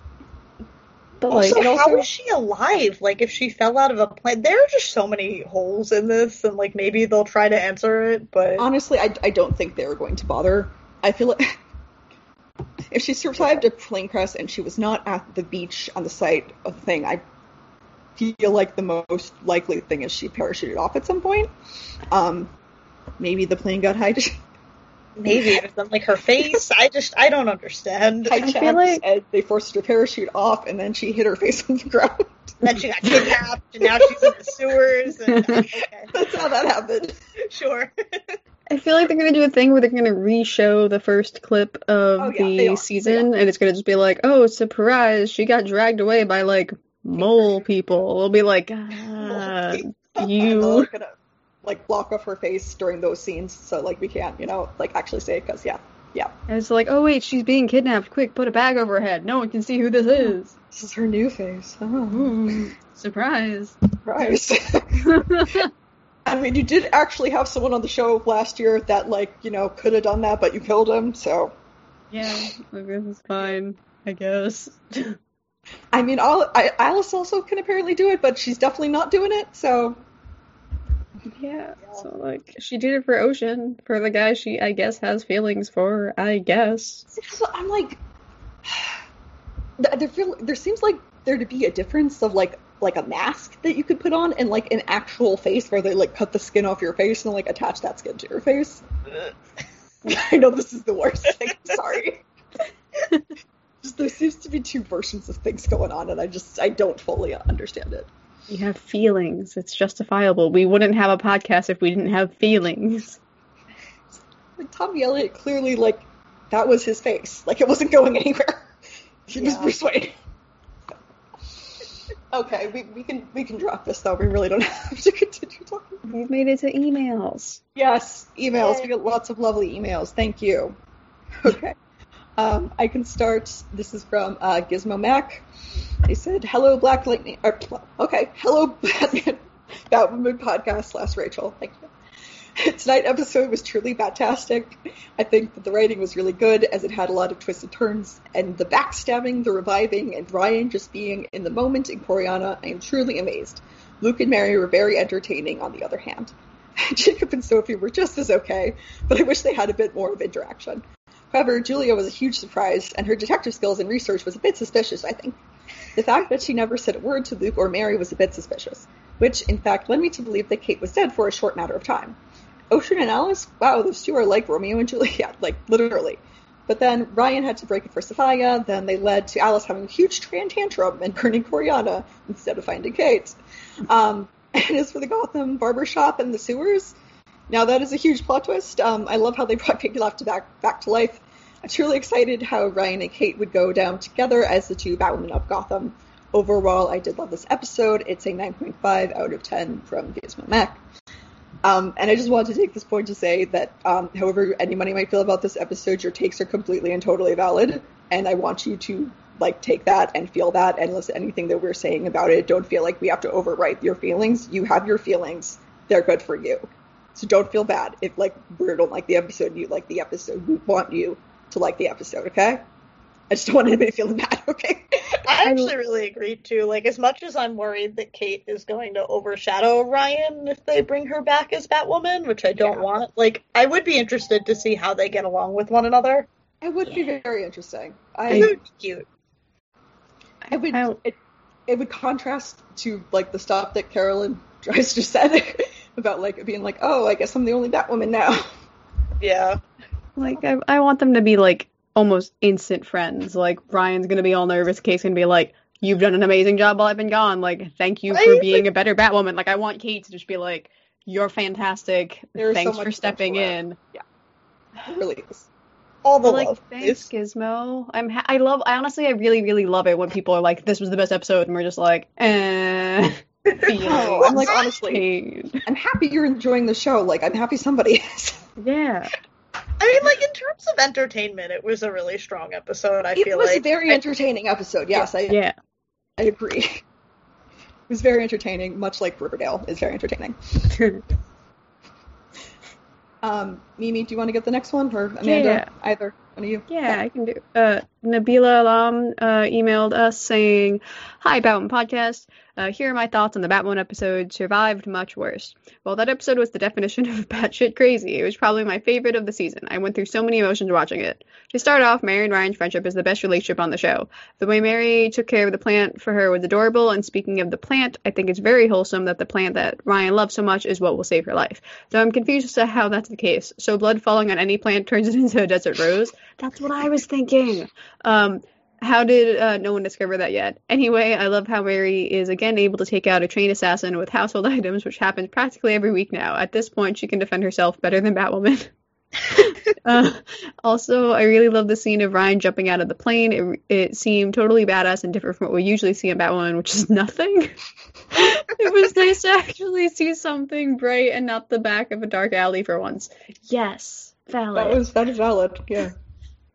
But Also, and how also- is she alive? Like, if she fell out of a plane, there are just so many holes in this, and like maybe they'll try to answer it, but Honestly, I, I don't think they were going to bother. I feel like if she survived a plane crash and she was not at the beach on the site of the thing, I feel like the most likely thing is she parachuted off at some point. Um, maybe the plane got hijacked. maybe but then like her face. I just I don't understand. And hijacked like- and they forced her to parachute off, and then she hit her face on the ground. then she got kidnapped, and now she's in the sewers. And okay, That's how that happened. sure. I feel like they're gonna do a thing where they're gonna re-show the first clip of Oh, yeah, the season, and it's gonna just be like, "Oh, surprise! She got dragged away by like mole people." It'll be like, ah, you. gonna like block off her face during those scenes, so like we can't, you know, like actually say it because yeah, yeah, And it's like, oh wait, she's being kidnapped. Quick, put a bag over her head. No one can see who this is. this is her new face. Oh, Ooh, surprise. Christ. I mean, you did actually have someone on the show last year that like you know could have done that, but you killed him. So yeah, like, this is fine, I guess. I mean, Al- I, Alice also can apparently do it, but she's definitely not doing it. So Yeah, so like she did it for Ocean, for the guy she I guess has feelings for, I guess. So I'm like, there feel there seems like there to be a difference of like like a mask that you could put on and like an actual face where they like cut the skin off your face and like attach that skin to your face. I know this is the worst thing. I'm sorry. just there seems to be two versions of things going on, and I just I don't fully understand it. We have feelings. It's justifiable. We wouldn't have a podcast if we didn't have feelings. Like Tommy Elliot clearly like that was his face. Like it wasn't going anywhere. He was Yeah. Bruce Wayne. okay, we, we can we can drop this though. We really don't have to continue talking. We've made it to emails. Yes, emails. Yay. We get lots of lovely emails. Thank you. Okay. Um, I can start. This is from uh, Gizmo Mac. They said, "Hello, Black Lightning." Or, okay, hello, Batman, Batwoman podcast slash Rachel. Thank you. Tonight episode was truly fantastic. I think that the writing was really good as it had a lot of twists and turns, and the backstabbing, the reviving, and Ryan just being in the moment in Coryana. I am truly amazed. Luke and Mary were very entertaining. On the other hand, Jacob and Sophie were just as okay, but I wish they had a bit more of interaction. However, Julia was a huge surprise, and her detective skills and research was a bit suspicious, I think. The fact that she never said a word to Luke or Mary was a bit suspicious, which in fact led me to believe that Kate was dead for a short matter of time. Ocean and Alice, wow, those two are like Romeo and Juliet, like literally. But then Ryan had to break it for Safiyah, then they led to Alice having a huge tran tantrum and burning Coryana instead of finding Kate. Um, and as for the Gotham barbershop and the sewers, now that is a huge plot twist. Um, I love how they brought Piggy back back to life. Truly excited how Ryan and Kate would go down together as the two Batwomen of Gotham. Overall, I did love this episode. It's a 9.5 out of 10 from Gizmo Mac. Um, and I just wanted to take this point to say that, um, however anybody might feel about this episode, your takes are completely and totally valid, and I want you to like take that and feel that and listen to anything that we're saying about it. Don't feel like we have to overwrite your feelings. You have your feelings; they're good for you. So don't feel bad if like we don't like the episode you like the episode. We want you to like the episode, okay? I just don't want anybody feeling bad, okay? I actually really agree too. Like, as much as I'm worried that Kate is going to overshadow Ryan if they bring her back as Batwoman, which I don't Yeah. want, like, I would be interested to see how they get along with one another. It would be very interesting. I I it would be cute. it would I- it, it would contrast to like the stuff that Caroline Dries just said about like being like, oh, I guess I'm the only Batwoman now. Yeah. Like I, I want them to be like almost instant friends. Like Ryan's gonna be all nervous, Kate's gonna be like, "You've done an amazing job while I've been gone. Like, thank you for being a better Batwoman." Like, I want Kate to just be like, "You're fantastic. There so Thanks much for stepping in." It really is. All the like, love. thanks, please. Gizmo. I'm ha- I love. I honestly, I really, really love it when people are like, "This was the best episode," and we're just like, "Eh." I'm like honestly. I'm happy you're enjoying the show. Like I'm happy somebody is. Yeah. I mean, like, in terms of entertainment, it was a really strong episode, I it feel like it was a very I- entertaining episode. Yes, I Yeah. I agree. It was very entertaining, much like Riverdale is very entertaining. Um, Mimi, do you want to get the next one, or Amanda? Yeah. Either one of you. Yeah, I can do. Uh, Nabila Alam uh, emailed us saying, "Hi, Batwoman podcast. Uh, here are my thoughts on the Batwoman episode. Survived much worse. Well, that episode was the definition of batshit crazy. It was probably my favorite of the season. I went through so many emotions watching it. To start off, Mary and Ryan's friendship is the best relationship on the show. The way Mary took care of the plant for her was adorable. And speaking of the plant, I think it's very wholesome that the plant that Ryan loves so much is what will save her life. Though I'm confused as to how that's the case. So blood falling on any plant turns it into a desert rose. That's what I was thinking. Um, how did uh, no one discover that yet? Anyway, I love how Mary is again able to take out a trained assassin with household items, which happens practically every week now. At this point, she can defend herself better than Batwoman. uh, also, I really love the scene of Ryan jumping out of the plane. It, it seemed totally badass and different from what we usually see in Batwoman, which is nothing. it was nice to actually see something bright and not the back of a dark alley for once. Yes, valid. That was that is valid. Yeah.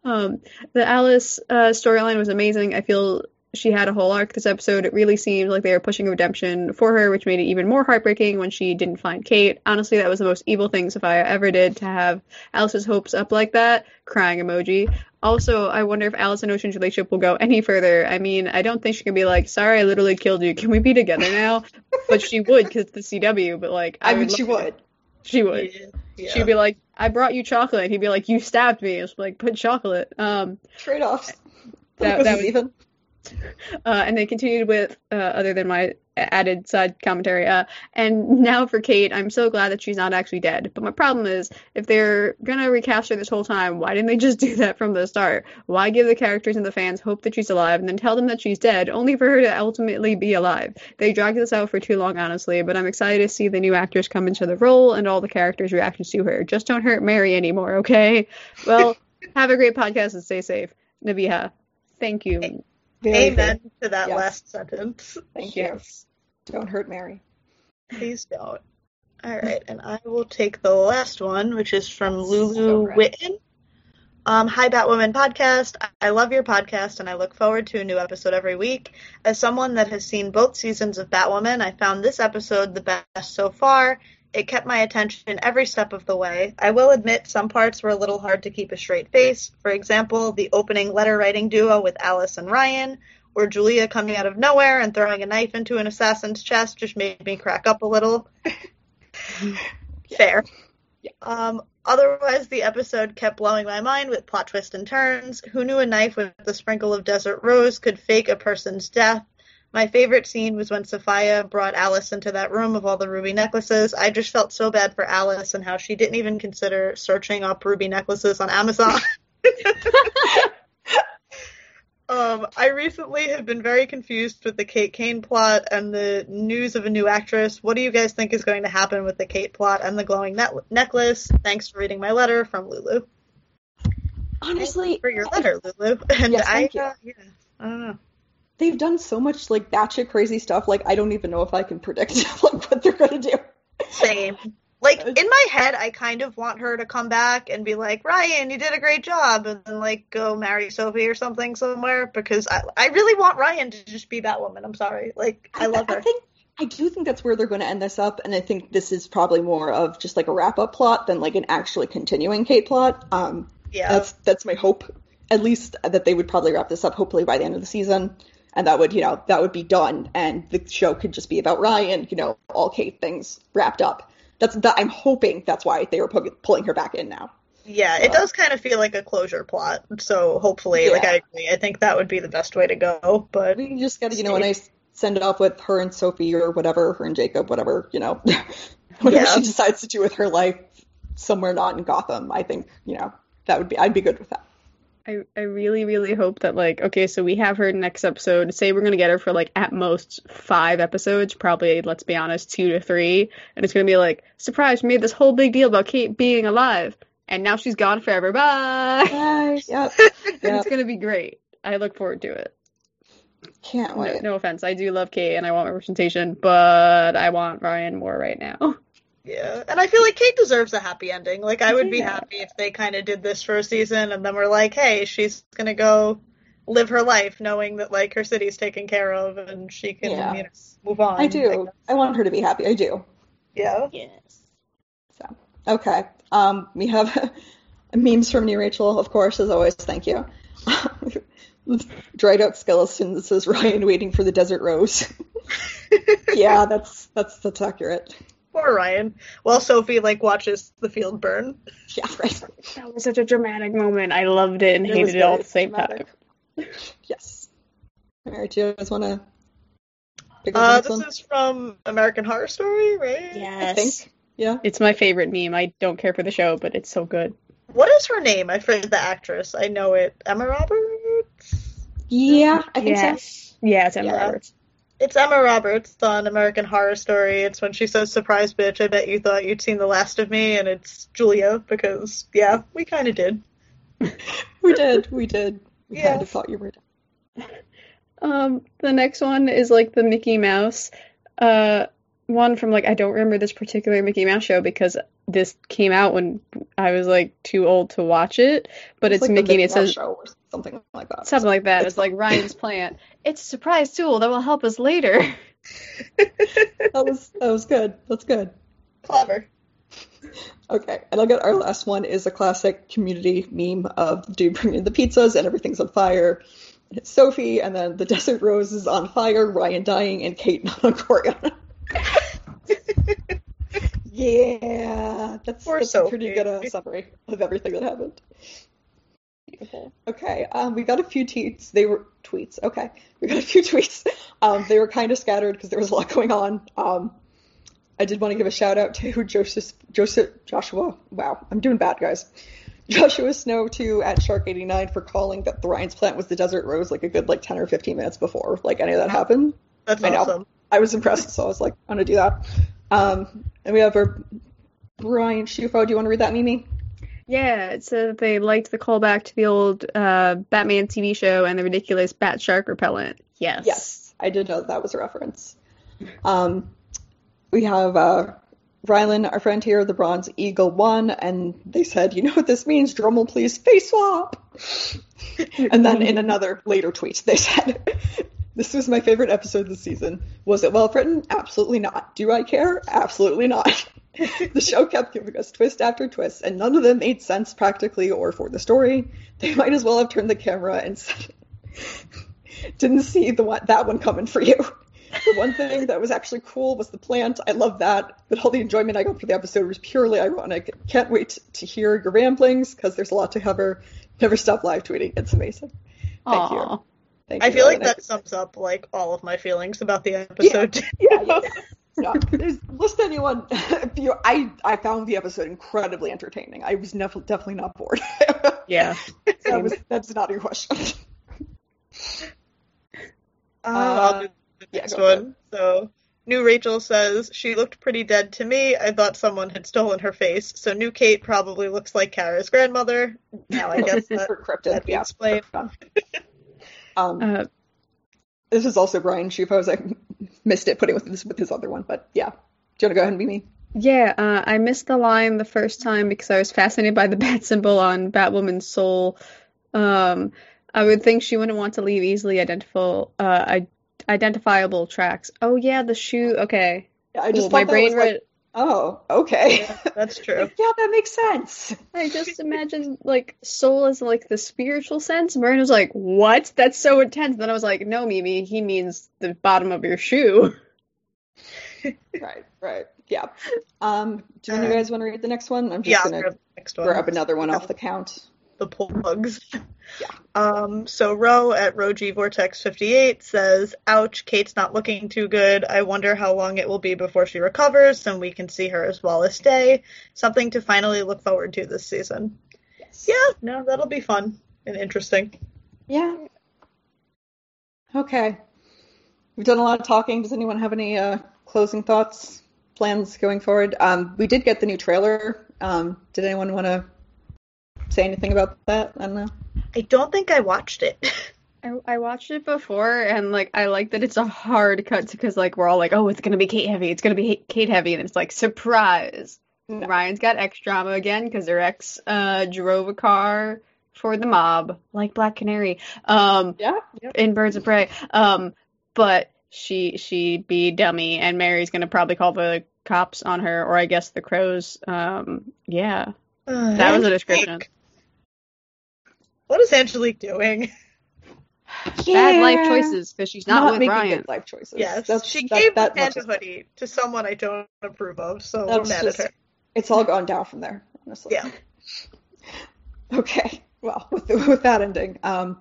Um, the Alice uh, storyline was amazing. I feel she had a whole arc this episode. It really seemed like they were pushing a redemption for her, which made it even more heartbreaking when she didn't find Kate. Honestly, that was the most evil thing Safiyah ever did to have Alice's hopes up like that. Crying emoji. Also, I wonder if Alice and Ocean's relationship will go any further. I mean, I don't think she can be like, "Sorry, I literally killed you. Can we be together now?" but she would because it's the CW. But like, I, mean, would she would. She would. Yeah. Yeah. She'd be like, "I brought you chocolate." He'd be like, "You stabbed me." It's like, "Put chocolate." Um, Trade offs. That- that was- even. Uh, and they continued with, uh, other than my added side commentary. Uh, and now for Kate, I'm so glad that she's not actually dead. But my problem is, if they're gonna recast her this whole time, why didn't they just do that from the start? Why give the characters and the fans hope that she's alive and then tell them that she's dead, only for her to ultimately be alive? They dragged this out for too long, honestly. But I'm excited to see the new actors come into the role and all the characters' reactions to her. Just don't hurt Mary anymore, okay? Well, have a great podcast and stay safe, Nabiha. Thank you. Very Amen good. to that Yes. last sentence. Thank you. Don't hurt Mary. Please don't. All right, and I will take the last one, which is from Lulu So. Witten. Um, Hi Batwoman podcast. I love your podcast and I look forward to a new episode every week. As someone that has seen both seasons of Batwoman, I found this episode the best so far. It kept my attention every step of the way. I will admit some parts were a little hard to keep a straight face. For example, the opening letter writing duo with Alice and Ryan, or Julia coming out of nowhere and throwing a knife into an assassin's chest just made me crack up a little. Fair. Yeah. Um, otherwise, the episode kept blowing my mind with plot twists and turns. Who knew a knife with a sprinkle of desert rose could fake a person's death? My favorite scene was when Safiyah brought Alice into that room of all the ruby necklaces. I just felt so bad for Alice and how she didn't even consider searching up ruby necklaces on Amazon. Um, I recently have been very confused with the Kate Kane plot and the news of a new actress. What do you guys think is going to happen with the Kate plot and the glowing net- necklace? Thanks for reading my letter from Lulu. Honestly, for your letter, Lulu. And Yes, I, you. uh, yeah, I don't know. They've done so much like batshit crazy stuff. Like I don't even know if I can predict like what they're gonna do. Same. Like in my head, I kind of want her to come back and be like, Ryan, you did a great job, and then like go marry Sophie or something somewhere because I, I really want Ryan to just be Batwoman. I'm sorry, like I love her. I, think I do think that's where they're going to end this up, and I think this is probably more of just like a wrap up plot than like an actually continuing Kate plot. Um, Yeah, that's that's my hope. At least that they would probably wrap this up hopefully by the end of the season, and that would you know that would be done, and the show could just be about Ryan. You know, all Kate things wrapped up. That's that. I'm hoping that's why they were pu- pulling her back in now. Yeah, it does kind of feel like a closure plot. So hopefully, like I agree. I think that would be the best way to go. But We just got to, you know, a nice send it off with her and Sophie or whatever, her and Jacob, whatever, you know, whatever Yeah. she decides to do with her life somewhere not in Gotham. I think, you know, that would be, I'd be good with that. I, I really, really hope that like okay, so we have her next episode. Say we're gonna get her for like at most five episodes, probably let's be honest, two to three, and it's gonna be like surprise, we made this whole big deal about Kate being alive, and now she's gone forever. Bye. Bye. Yep. Yep. it's gonna be great. I look forward to it. Can't No, wait. no offense, I do love Kate and I want representation, but I want Ryan more right now. yeah, and I feel like Kate deserves a happy ending. Like I would be Yeah. happy if they kind of did this for a season and then we're like, hey, she's gonna go live her life knowing that like her city's taken care of and she can Yeah. you know move on. I do. guess. I want her to be happy. I do. Yeah. Yes. So okay. Um, we have memes from New Rachel, of course, as always. Thank you. Dried out skeleton that says Ryan waiting for the desert rose. yeah, that's that's that's accurate. Poor Ryan. While Sophie like watches the field burn. Yeah, right. That was such a dramatic moment. I loved it and It hated it all at the same dramatic. time. Yes. All right, do you guys want to pick up Uh, this one? is from American Horror Story, right? I think. Yeah. It's my favorite meme. I don't care for the show, but it's so good. What is her name? I forget the actress. I know it. Emma Roberts. Yeah, I think so. yes. Yeah, it's Emma Yeah. Roberts. It's Emma Roberts on American Horror Story. It's when she says "surprise, bitch." I bet you thought you'd seen the last of me, and it's Julia because yeah, we kind of did. We did. We did. We Yeah. kind of thought you were. Um, the next one is like the Mickey Mouse, uh, one from like I don't remember this particular Mickey Mouse show because this came out when I was like too old to watch it. But it's, like Mickey and it says show or something like that. something like that. It's It's like Ryan's plant. It's a surprise tool that will help us later. That was that was good. That's good. Clever. Okay, and I'll get our last one is a classic community meme of the dude bringing the pizzas and everything's on fire. And it's Sophie, and then the desert rose is on fire, Ryan dying, and Kate not on Coryana. Yeah, that's, that's a pretty good uh, summary of everything that happened. Beautiful. Okay, um, we got a few tweets. They were tweets. Okay, we got a few tweets. Um, they were kind of scattered because there was a lot going on. Um, I did want to give a shout out to Joseph, Joseph, Joshua. Wow, I'm doing bad, guys. Joshua Snow too at Shark 89 for calling that the Ryan's plant was the desert rose like a good like 10 or 15 minutes before like any of that happened. That's I know. awesome. I was impressed, so I was like, I'm gonna do that. Um, and we have our Brian Shufo. Do you want to read that, Mimi? Yeah, it said that they liked the callback to the old uh, Batman TV show and the ridiculous Bat Shark repellent. Yes. Yes, I did know that, that was a reference. Um, we have uh, Rylan, our friend here, the Bronze Eagle one, and they said, "You know what this means? Drummel, please, face swap." and then in another later tweet, they said, "This was my favorite episode this season. Was it well written? Absolutely not. Do I care? Absolutely not." the show kept giving us twist after twist, and none of them made sense practically or for the story. They might as well have turned the camera and said, "Didn't see the one that one coming for you." The one thing that was actually cool was the plant. I love that, but all the enjoyment I got for the episode was purely ironic. Can't wait to hear your ramblings because there's a lot to cover. Never stop live tweeting. It's amazing. Thank you. Aw. Thank I feel like that sums up like all of my feelings about the episode. yeah, yeah. yeah. There's- Listen, anyone. If you, I I found the episode incredibly entertaining. I was nev- definitely not bored. Yeah. that was that's not your question. Uh, I'll do the yeah, next go for one. So, new Rachel says she looked pretty dead to me. I thought someone had stolen her face. So, new Kate probably looks like Kara's grandmother. Now I guess that, For cryptid, that yeah. explained. Um, Uh, this is also Brian Shufos. I missed it putting with this with his other one, but yeah. Do you want to go ahead and be me? yeah, uh, I missed the line the first time because I was fascinated by the bat symbol on Batwoman's soul. Um, I would think she wouldn't want to leave easily identifiable, uh, identifiable tracks. Oh yeah, the shoe. Okay, Yeah, I just Cool. My brain like, read. Oh, okay. Yeah, that's true. yeah, that makes sense. I just imagine like soul as like the spiritual sense. Miranda was like, "What? That's so intense." Then I was like, "No, Mimi, he means the bottom of your shoe." right, right. Yeah. Um, do you Uh, guys want to read the next one? I'm just Yeah, gonna next one. grab another one off the count. The plugs. Yeah. Um, so Ro at Roji Vortex 58 says, Ouch, Kate's not looking too good. I wonder how long it will be before she recovers and we can see her as Wallis Day. Something to finally look forward to this season. Yes. Yeah, no, that'll be fun and interesting. Yeah. Okay. We've done a lot of talking. Does anyone have any uh, closing thoughts, plans going forward? Um, we did get the new trailer. Um, did anyone want to say anything about that? I don't know. I don't think I watched it. I, I watched it before and like I like that it's a hard cut because like we're all like, oh, it's gonna be Kate heavy, it's gonna be Kate heavy, and it's like surprise. No. Ryan's got ex drama again because their ex uh drove a car for the mob, like Black Canary, um, Yeah. Yep. in Birds of Prey. Um, but she she be dummy, and Mary's gonna probably call the cops on her, or I guess the crows. Um, yeah, that was a description. What is Angelique doing? Bad life choices because she's not, with making Ryan. good life choices. Yes, That's- she that- gave that the much hoodie to someone I don't approve of, so That's we're mad just- at her. It's all gone down from there, honestly. Yeah. Okay. Well, with with that ending, um,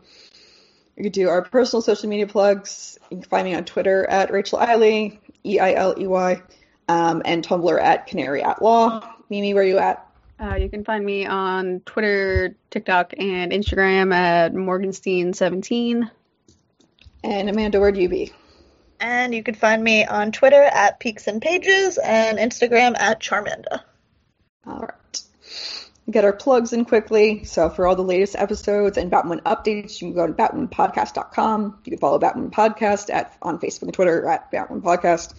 we could do our personal social media plugs. You can find me on Twitter at Rachel Eiley, E I L E Y, um, and Tumblr at Canary at Law. Mimi, where you at? Uh, you can find me on Twitter, TikTok, and Instagram at Morgenstein17. And Amanda, where do you be? And you can find me on Twitter at Peaks and Pages and Instagram at Charmanda. All right. Get our plugs in quickly. So for all the latest episodes and Batwoman updates, you can go to batwomanpodcast.com. You can follow Batwoman Podcast at on Facebook and Twitter at Batwoman Podcast.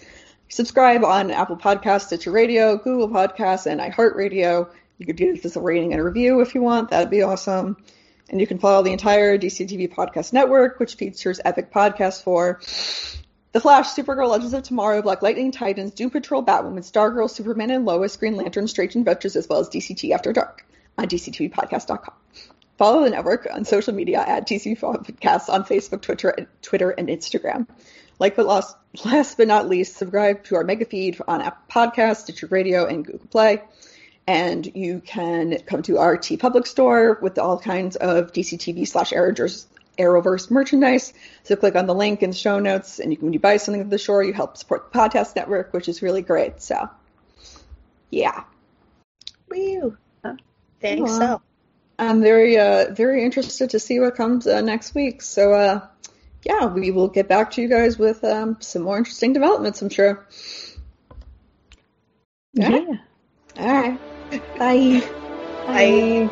Subscribe on Apple Podcasts, Stitcher Radio, Google Podcasts, and iHeartRadio. You could give this a rating and a review if you want. That'd be awesome. And you can follow the entire DCTV podcast network, which features epic podcasts for The Flash, Supergirl, Legends of Tomorrow, Black Lightning, Titans, Doom Patrol, Batwoman, Stargirl, Superman and Lois, Green Lantern, Strange Adventures, as well as DCT After Dark on DCTVpodcast.com. Follow the network on social media at DC Podcasts on Facebook, Twitter, Twitter, and Instagram. Like but last, last but not least, subscribe to our mega feed on Apple Podcasts, Stitcher Radio, and Google Play. And you can come to our TeePublic store with all kinds of DCTV slash Arrowverse merchandise. So click on the link in the show notes, and you can, when you buy something at the store, you help support the podcast network, which is really great. So, yeah, Woo! Think Aw. so. I'm very, uh, very interested to see what comes uh, next week. So, uh, yeah, we will get back to you guys with um, some more interesting developments, I'm sure. Yeah. All right. Bye. Bye.